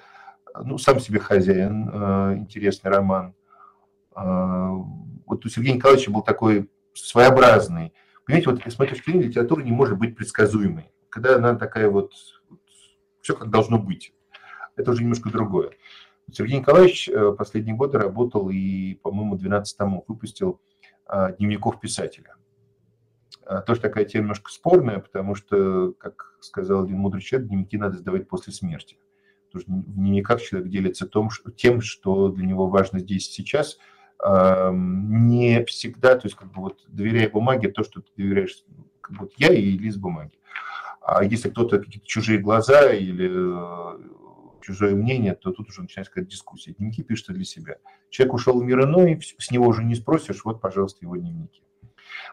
Ну, «Сам себе хозяин», интересный роман. Вот у Сергея Николаевича был такой своеобразный. Понимаете, вот с моей точки литература не может быть предсказуемой. Когда она такая вот все как должно быть. Это уже немножко другое. Сергей Николаевич э, последние годы работал и, по-моему, 12 томов выпустил а, дневников писателя. А, тоже такая тема немножко спорная, потому что, как сказал один мудрый человек, дневники надо сдавать после смерти. Потому что в дневниках человек делится том, что, тем, что для него важно здесь и сейчас – не всегда, то есть как бы вот доверяя бумаге, то, что ты доверяешь, как вот я и лист бумаги. А если кто-то какие-то чужие глаза или э, чужое мнение, то тут уже начинается какая-то дискуссия. Дневники пишут для себя. Человек ушел в мир иной, с него уже не спросишь, вот, пожалуйста, его дневники.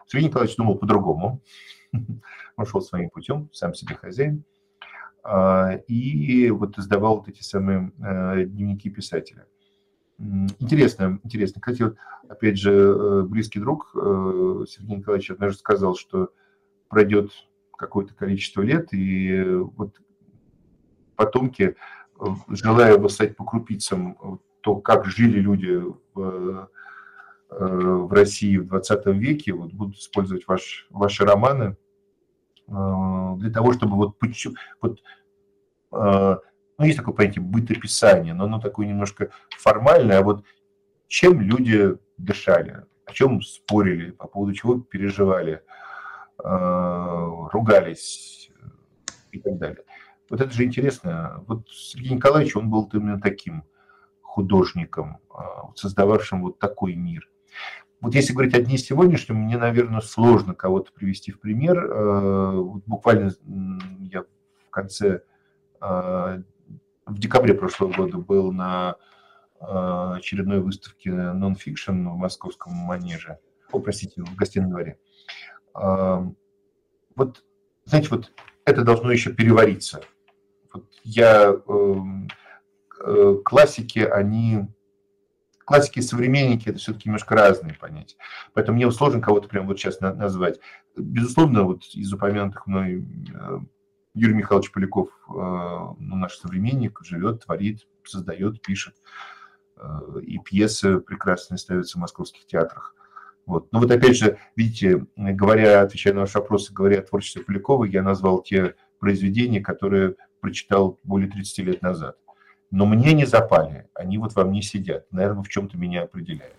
Сергей Николаевич думал по-другому. (laughs) Он шел своим путем, сам себе хозяин. А, и вот издавал вот эти самые э, дневники писателя. Интересно, интересно. Кстати, вот, опять же, э, близкий друг э, Сергей Николаевич однажды сказал, что пройдет какое-то количество лет, и вот потомки, желая восстать по крупицам то, как жили люди в, в России в 20 веке, вот будут использовать ваш, ваши романы для того, чтобы вот, вот ну, есть такое понятие бытописание, но оно такое немножко формальное, а вот чем люди дышали, о чем спорили, по поводу чего переживали, ругались и так далее. Вот это же интересно. Вот Сергей Николаевич, он был именно таким художником, а, создававшим вот такой мир. вот если говорить о дне сегодняшнем, мне, наверное, сложно кого-то привести в пример. Вот буквально я в конце, в декабре прошлого года был на очередной выставке Non-Fiction в московском манеже, о, простите, в гостином дворе. Вот, знаете, вот это должно еще перевариться. Вот я, эм, э, классики, они, классики и современники, это все-таки немножко разные понятия. Поэтому мне сложно кого-то прямо вот сейчас назвать. Безусловно, вот из упомянутых мной э, Юрий Михайлович Поляков, э, ну, наш современник, живет, творит, создает, пишет. И пьесы прекрасные ставятся в московских театрах. Вот. Ну вот опять же, видите, говоря, отвечая на ваши вопросы, говоря о творчестве Полякова, я назвал те произведения, которые прочитал более 30 лет назад. Но мне не запали, они вот во мне сидят, наверное, в чем-то меня определяют.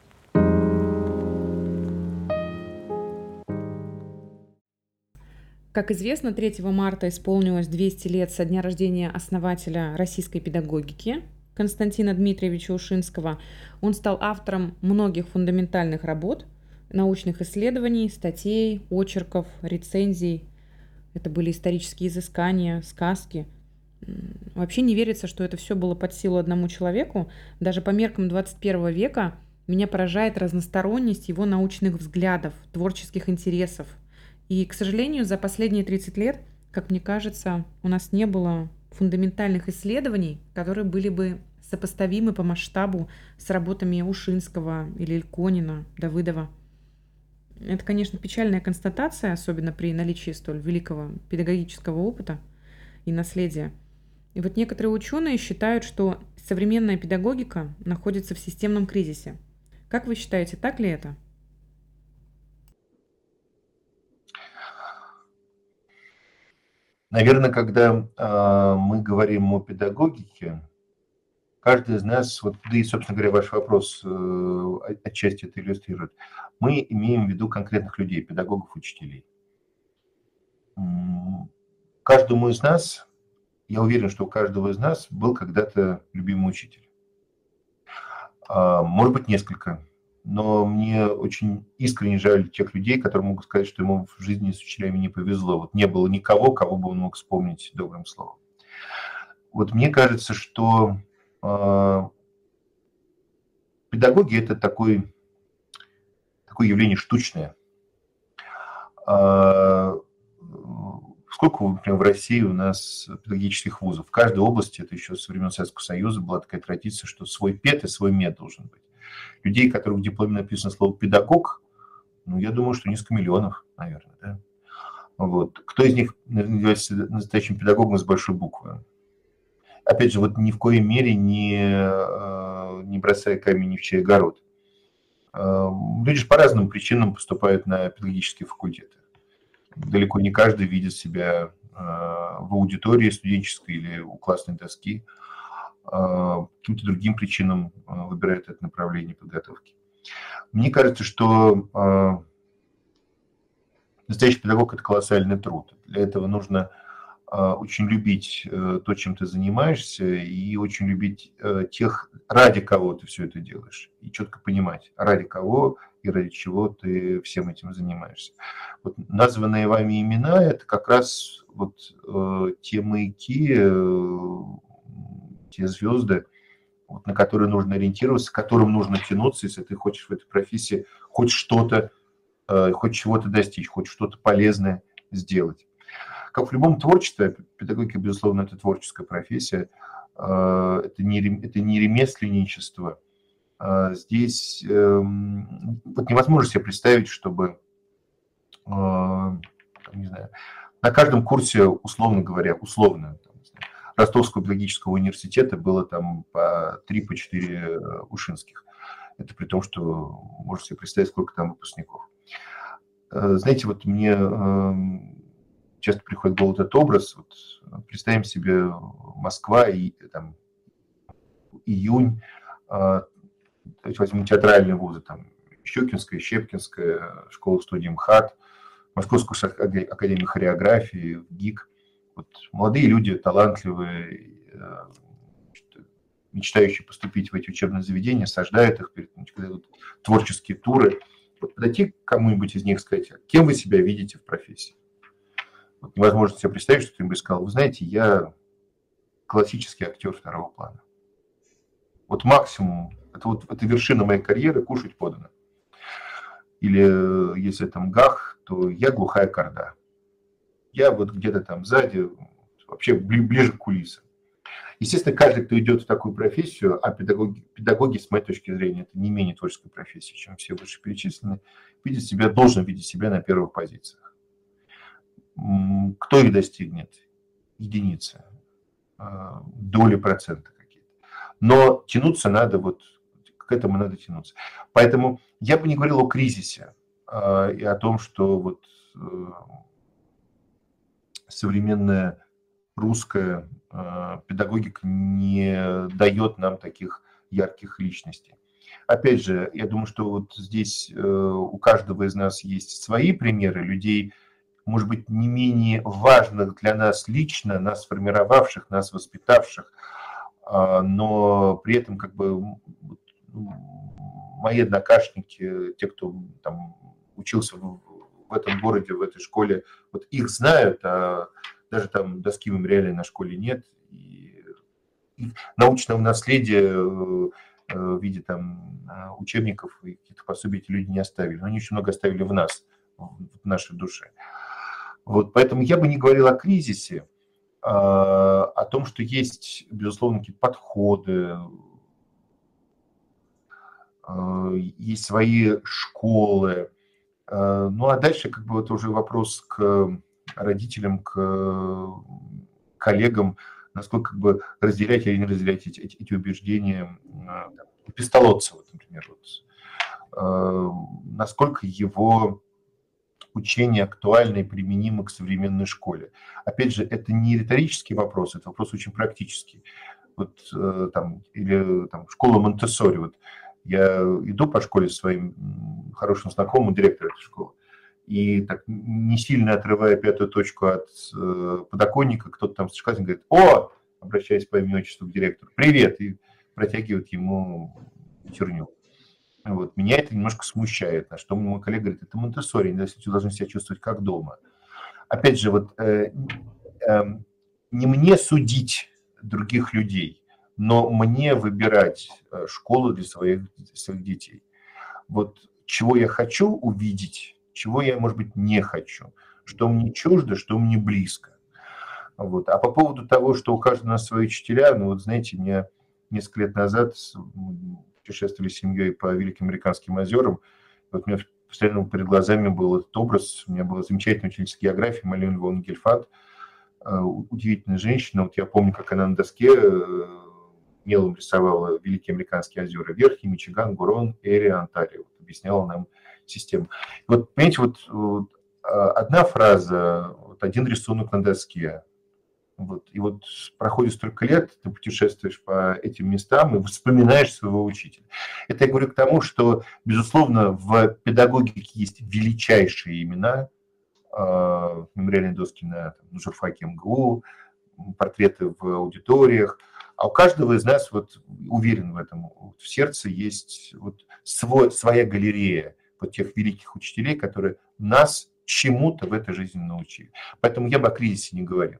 Как известно, 3 марта исполнилось 200 лет со дня рождения основателя российской педагогики Константина Дмитриевича Ушинского. Он стал автором многих фундаментальных работ – научных исследований, статей, очерков, рецензий. Это были исторические изыскания, сказки. Вообще не верится, что это все было под силу одному человеку. Даже по меркам 21 века меня поражает разносторонность его научных взглядов, творческих интересов. И, к сожалению, за последние 30 лет, как мне кажется, у нас не было фундаментальных исследований, которые были бы сопоставимы по масштабу с работами Ушинского или Ильконина, Давыдова. Это, конечно, печальная констатация, особенно при наличии столь великого педагогического опыта и наследия. И вот некоторые ученые считают, что современная педагогика находится в системном кризисе. Как вы считаете, так ли это? Наверное, когда э, мы говорим о педагогике, каждый из нас, вот, да и, собственно говоря, ваш вопрос э, отчасти это иллюстрирует, мы имеем в виду конкретных людей, педагогов, учителей. Каждому из нас, я уверен, что у каждого из нас был когда-то любимый учитель. А, может быть, несколько. Но мне очень искренне жаль тех людей, которые могут сказать, что ему в жизни с учителями не повезло. Вот не было никого, кого бы он мог вспомнить добрым словом. Вот мне кажется, что а, педагогия – это такой, такое явление штучное. А, сколько, например, в России у нас педагогических вузов? В каждой области, это еще со времен Советского Союза была такая традиция, что свой ПЕТ и свой МЕД должен быть. Людей, которых в дипломе написано слово «педагог», ну, я думаю, что несколько миллионов, наверное, да? Вот. Кто из них является настоящим педагогом с большой буквы? опять же, вот ни в коей мере не, э, не бросая камень ни в чей огород. Э, люди же по разным причинам поступают на педагогические факультеты. Далеко не каждый видит себя э, в аудитории студенческой или у классной доски. Каким-то другим причинам выбирает это направление подготовки. Мне кажется, что настоящий педагог – это колоссальный труд. Для этого нужно очень любить э, то, чем ты занимаешься, и очень любить э, тех, ради кого ты все это делаешь, и четко понимать, ради кого и ради чего ты всем этим занимаешься. Вот названные вами имена – это как раз вот э, те маяки, те звезды, вот, на которые нужно ориентироваться, к которым нужно тянуться, если ты хочешь в этой профессии хоть что-то, хоть чего-то достичь, хоть что-то полезное сделать как в любом творчестве, педагогика, безусловно, это творческая профессия, а, это не, это не ремесленничество. А, здесь эм, вот невозможно себе представить, чтобы а, не знаю, на каждом курсе, условно говоря, условно, Ростовского педагогического университета было там по 3-4 по э, ушинских. Это при том, что можно себе представить, сколько там выпускников. Э, знаете, вот мне эм, часто приходит в голову этот образ. Вот, э, представим себе Москва и там июнь, э, возьмем театральные вузы, там Щекинская, Щепкинская, школа студии МХАТ, Московскую академию хореографии, ГИК. Вот молодые люди, талантливые, э, мечтающие поступить в эти учебные заведения, саждают их, перед, творческие туры, вот подойти к кому-нибудь из них и сказать, кем вы себя видите в профессии. Вот невозможно себе представить, что кто-нибудь сказал, вы знаете, я классический актер второго плана. Вот максимум, это вот это вершина моей карьеры, кушать подано. Или э, если там гах, то я глухая корда. Я вот где-то там сзади, вообще ближе к кулисам. Естественно, каждый, кто идет в такую профессию, а педагоги, педагоги, с моей точки зрения, это не менее творческая профессия, чем все вышеперечисленные, видит себя, должен видеть себя на первых позициях. Кто их достигнет? Единицы, а, доли процента какие-то. Но тянуться надо, вот к этому надо тянуться. Поэтому я бы не говорил о кризисе а, и о том, что вот э, современная русская а, педагогика не дает нам таких ярких личностей. Опять же, я думаю, что вот здесь э, у каждого из нас есть свои примеры людей, может быть, не менее важных для нас лично, нас сформировавших, нас воспитавших, а, но при этом как бы мои однокашники, те, кто там учился в, этом городе, в этой школе, вот их знают, а даже там доски мемориальной на школе нет. И, и научного наследия э, э, в виде там учебников и каких-то пособий эти люди не оставили. Но они очень много оставили в нас, в нашей душе. Вот, поэтому я бы не говорил о кризисе, а о том, что есть, безусловно, какие-то подходы, есть свои школы. Ну а дальше как бы это уже вопрос к родителям, к коллегам, насколько как бы разделять или не разделять эти, эти, эти убеждения Пистолотцева, например, вот, э, насколько его учение актуально и применимо к современной школе. Опять же, это не риторический вопрос, это вопрос очень практический. Вот э, там, или там школа Монтессори, вот я иду по школе с своим хорошим знакомым, директором этой школы, и так не сильно отрывая пятую точку от э, подоконника, кто-то там с говорит, о, обращаясь по имени отчеству к директору, привет, и протягивает ему терню. Вот. Меня это немножко смущает, на что мой коллега говорит, это Монтессори, вы должны себя чувствовать как дома. Опять же, вот э, э, не мне судить других людей, но мне выбирать э, школу для своих, своих детей. Вот чего я хочу увидеть чего я, может быть, не хочу, что мне чуждо, что мне близко. Вот. А по поводу того, что у каждого нас свои учителя, ну вот знаете, мне несколько лет назад путешествовали с семьей по Великим Американским озерам, вот у меня постоянно перед глазами был этот образ, у меня была замечательная учительница географии Малин Львовна Гельфат, э, удивительная женщина, вот я помню, как она на доске э, мелом рисовала Великие Американские озера, Верхний, Мичиган, Гурон, Эри, Онтарио, вот, объясняла нам систему. Вот, понимаете, вот, вот а, одна фраза, вот один рисунок на доске, вот, и вот проходит столько лет, ты путешествуешь по этим местам и вспоминаешь своего учителя. Это я говорю к тому, что, безусловно, в педагогике есть величайшие имена, э, мемориальные доски на журфаке МГУ, портреты в аудиториях, а у каждого из нас, вот уверен в этом, вот в сердце есть вот свой, своя галерея вот тех великих учителей, которые нас чему-то в этой жизни научили. Поэтому я бы о кризисе не говорил.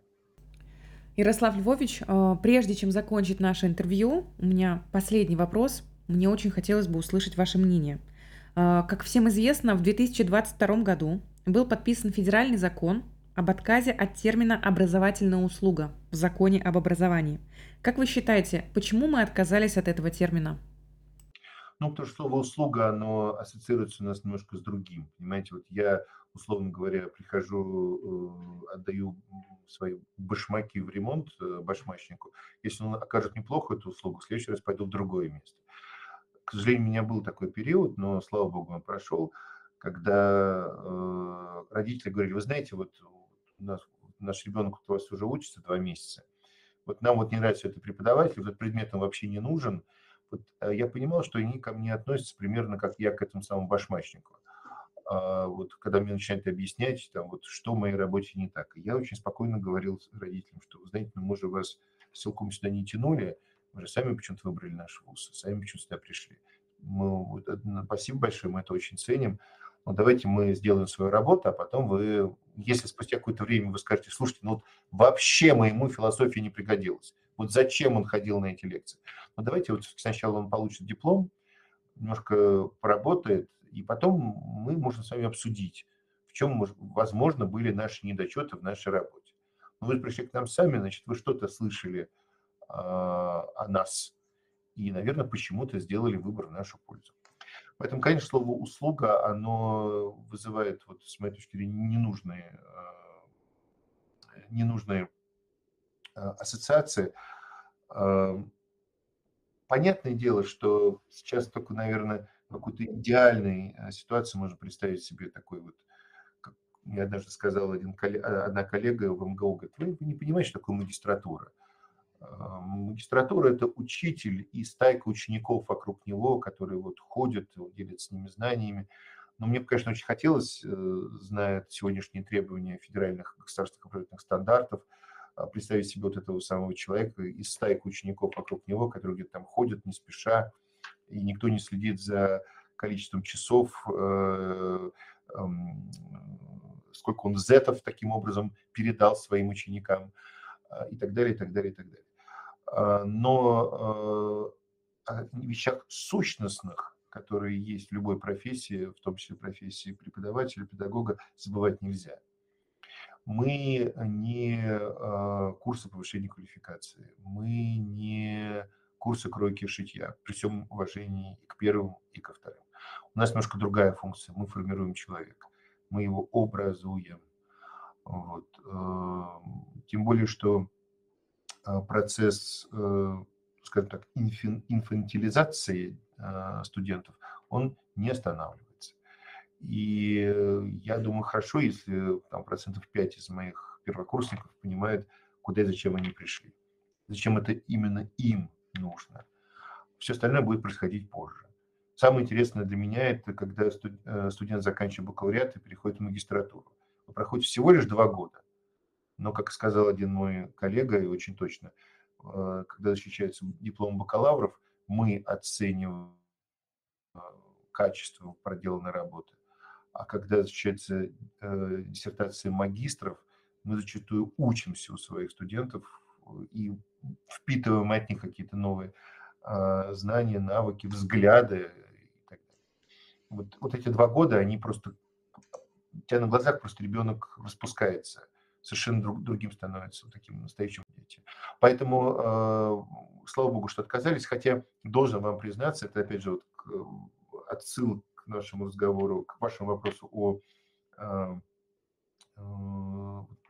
Ярослав Львович, э, прежде чем закончить наше интервью, у меня последний вопрос. Мне очень хотелось бы услышать ваше мнение. Э, как всем известно, в 2022 году был подписан федеральный закон об отказе от термина «образовательная услуга» в законе об образовании. Как вы считаете, почему мы отказались от этого термина? Ну, потому что слово «услуга», оно ассоциируется у нас немножко с другим. Понимаете, вот я, условно говоря, прихожу, э, отдаю свои башмаки в ремонт э, башмачнику. Если он окажет неплохо эту услугу, в следующий раз пойду в другое место. К сожалению, у меня был такой период, но, слава богу, он прошел, когда э, родители говорили, вы знаете, вот нас, наш ребенок у вас уже учится два месяца, вот нам вот не нравится этот преподаватель, этот предмет он вообще не нужен – вот э, я понимал, что они ко мне относятся примерно как я к этому самому башмачнику. А вот когда мне начинают объяснять, там, вот, что в моей работе не так. я очень спокойно говорил родителям, что, знаете, ну, мы же вас силком сюда не тянули, мы же сами почему-то выбрали наш вуз, сами почему-то сюда пришли. Мы, спасибо большое, мы это очень ценим. Но давайте мы сделаем свою работу, а потом вы, если спустя какое-то время вы скажете, слушайте, ну вот вообще моему философии не пригодилось. Вот зачем он ходил на эти лекции? Ну давайте вот сначала он получит диплом, немножко поработает, и потом мы можем с вами обсудить, в чем, возможно, были наши недочеты в нашей работе. Но вы пришли к нам сами, значит, вы что-то слышали а, о нас, и, наверное, почему-то сделали выбор в нашу пользу. Поэтому, конечно, слово «услуга», оно вызывает, вот, с моей точки зрения, ненужные, э, ненужные э, ассоциации. Э, понятное дело, что сейчас только, наверное, какой-то идеальной ситуации можно представить себе такой вот, как я даже сказал, один, одна коллега в МГУ говорит, вы не понимаете, что такое магистратура. Магистратура – это учитель и стайка учеников вокруг него, которые вот ходят, делятся с ними знаниями. Но мне конечно, очень хотелось, э, зная сегодняшние требования федеральных государственных образовательных стандартов, а, представить себе вот этого самого человека из стайка учеников вокруг него, которые где-то там ходят не спеша, и никто не следит за количеством часов, э, сколько он зетов таким образом передал своим ученикам а, и так далее, и так далее, и так далее. А, но э, о вещах сущностных, которые есть в любой профессии, в том числе профессии преподавателя, педагога, забывать нельзя. Мы не э, курсы повышения квалификации, мы не курсы кройки и шитья, при всем уважении и к первым, и ко вторым. У нас немножко другая функция. Мы формируем человека, мы его образуем. Вот. Э, тем более, что процесс, э, скажем так, инфантилизации э, студентов, он не останавливается. И я думаю, хорошо, если там процентов 5 из моих первокурсников понимают, куда и зачем они пришли. Зачем это именно им нужно. Все остальное будет происходить позже. Самое интересное для меня это когда студент заканчивает бакалавриат и переходит в магистратуру. Проходит всего лишь два года. Но, как сказал один мой коллега, и очень точно, э, когда защищается диплом бакалавров, мы оцениваем э, качество проделанной работы. А когда защищается э, диссертация магистров, мы зачастую учимся у своих студентов и впитываем от них какие-то новые знания, навыки, взгляды. Вот, вот эти два года, они просто... У тебя на глазах просто ребенок распускается – совершенно друг, другим становится, таким настоящим детям. Поэтому, э, слава богу, что отказались, хотя должен вам признаться, это опять же вот к, отсыл к нашему разговору, к вашему вопросу о э, э,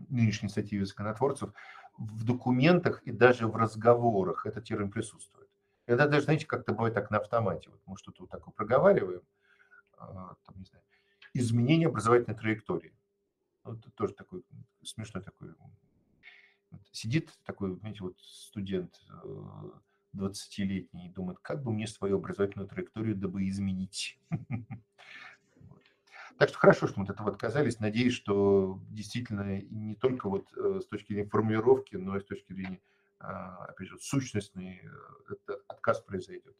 нынешней инициативе законотворцев, в документах и даже в разговорах этот термин присутствует. Это даже, знаете, как-то бывает так на автомате. Вот мы что-то вот такое проговариваем, э, там, не знаю, изменение образовательной траектории. Вот тоже такой смешной такой. Сидит такой, знаете, вот студент 20-летний э, и думает, как бы мне свою образовательную траекторию дабы изменить. (laughs) Так что хорошо, что мы от этого отказались. Надеюсь, что действительно не только вот э, с точки зрения формулировки, но и с точки зрения, а, опять же, сущностный э, отказ произойдет.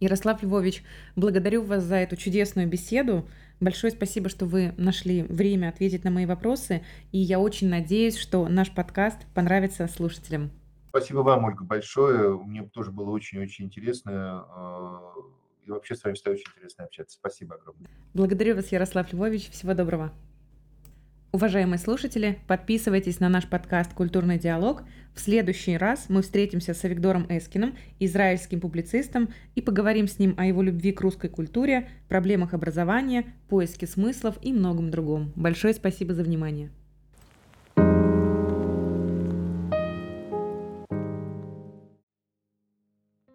Ярослав Львович, благодарю вас за эту чудесную беседу. Большое спасибо, что вы нашли время ответить на мои вопросы. И я очень надеюсь, что наш подкаст понравится слушателям. Спасибо вам, Ольга, большое. Мне тоже было очень-очень интересно. Э, и вообще с вами всегда очень интересно общаться. Спасибо огромное. Благодарю вас, Ярослав Львович. Всего доброго. Уважаемые слушатели, подписывайтесь на наш подкаст «Культурный диалог». В следующий раз мы встретимся с Авигдором Эскиным, израильским публицистом, и поговорим с ним о его любви к русской культуре, проблемах образования, поиске смыслов и многом другом. Большое спасибо за внимание.